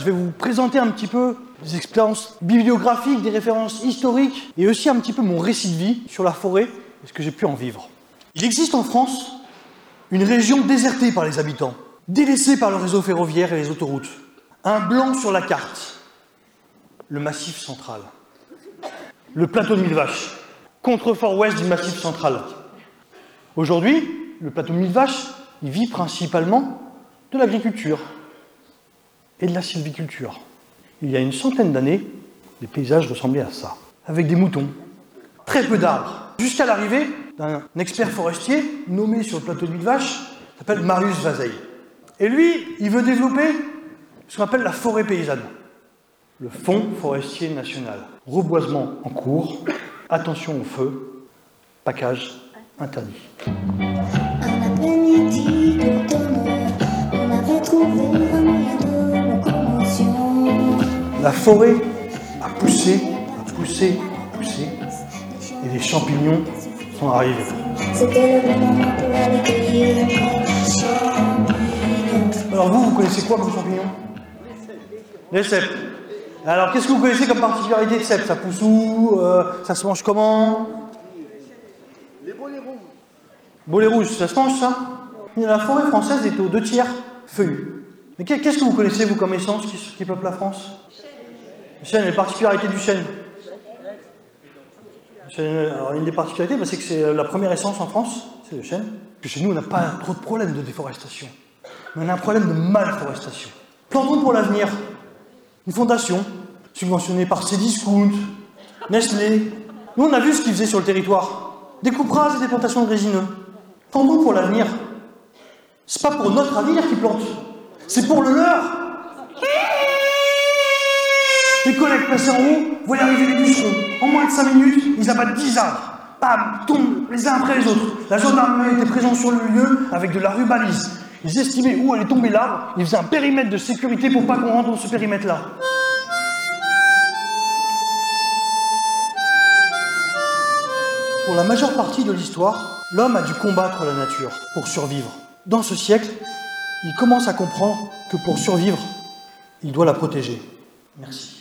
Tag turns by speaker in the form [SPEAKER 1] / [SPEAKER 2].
[SPEAKER 1] Je vais vous présenter un petit peu des expériences bibliographiques, des références historiques et aussi un petit peu mon récit de vie sur la forêt et ce que j'ai pu en vivre. Il existe en France une région désertée par les habitants, délaissée par le réseau ferroviaire et les autoroutes. Un blanc sur la carte, le massif central. Le plateau de Mille Vaches, contrefort ouest du massif central. Aujourd'hui, le plateau de Mille Vaches, vit principalement de l'agriculture et de la sylviculture. Il y a une centaine d'années, les paysages ressemblaient à ça, avec des moutons, très peu d'arbres, jusqu'à l'arrivée d'un expert forestier nommé sur le plateau de Mille Vaches, s'appelle Marius Vazeille. Et lui, il veut développer ce qu'on appelle la forêt paysanne, le Fonds forestier national. Reboisement en cours, attention au feu, package interdit. La forêt a poussé, a poussé, a poussé, et les champignons sont arrivés. Alors vous, vous connaissez quoi comme champignons Les cèpes. Alors qu'est-ce que vous connaissez comme particularité de cèpes? Ça pousse où Euh, Ça se mange comment? Les bolets rouges. Bolets rouges, ça se mange ça? La forêt française est aux deux tiers feuillue. Mais qu'est- qu'est-ce que vous connaissez vous comme essence qui, qui peuple la France? Le chêne, les particularités du chêne. Alors une des particularités, bah, c'est que c'est la première essence en France, c'est le chêne. Que chez nous, on n'a pas trop de problèmes de déforestation. Mais on a un problème de malforestation. Plantons pour l'avenir. Une fondation subventionnée par Cdiscount, Nestlé. Nous, on a vu ce qu'ils faisaient sur le territoire. Des coupes rases et des plantations de résineux. Plantons pour l'avenir. C'est pas pour notre avenir qu'ils plantent. C'est pour le leur. Les collègues passés en haut voient arriver les bûcherons. En moins de 5 minutes, ils abattent 10 arbres. Bam, tombent les uns après les autres. La gendarmerie était présente sur le lieu avec de la rubalise. Ils estimaient où allait tomber l'arbre. Ils faisaient un périmètre de sécurité pour pas qu'on rentre dans ce périmètre-là. Pour la majeure partie de l'histoire, l'homme a dû combattre la nature pour survivre. Dans ce siècle, il commence à comprendre que pour survivre, il doit la protéger. Merci.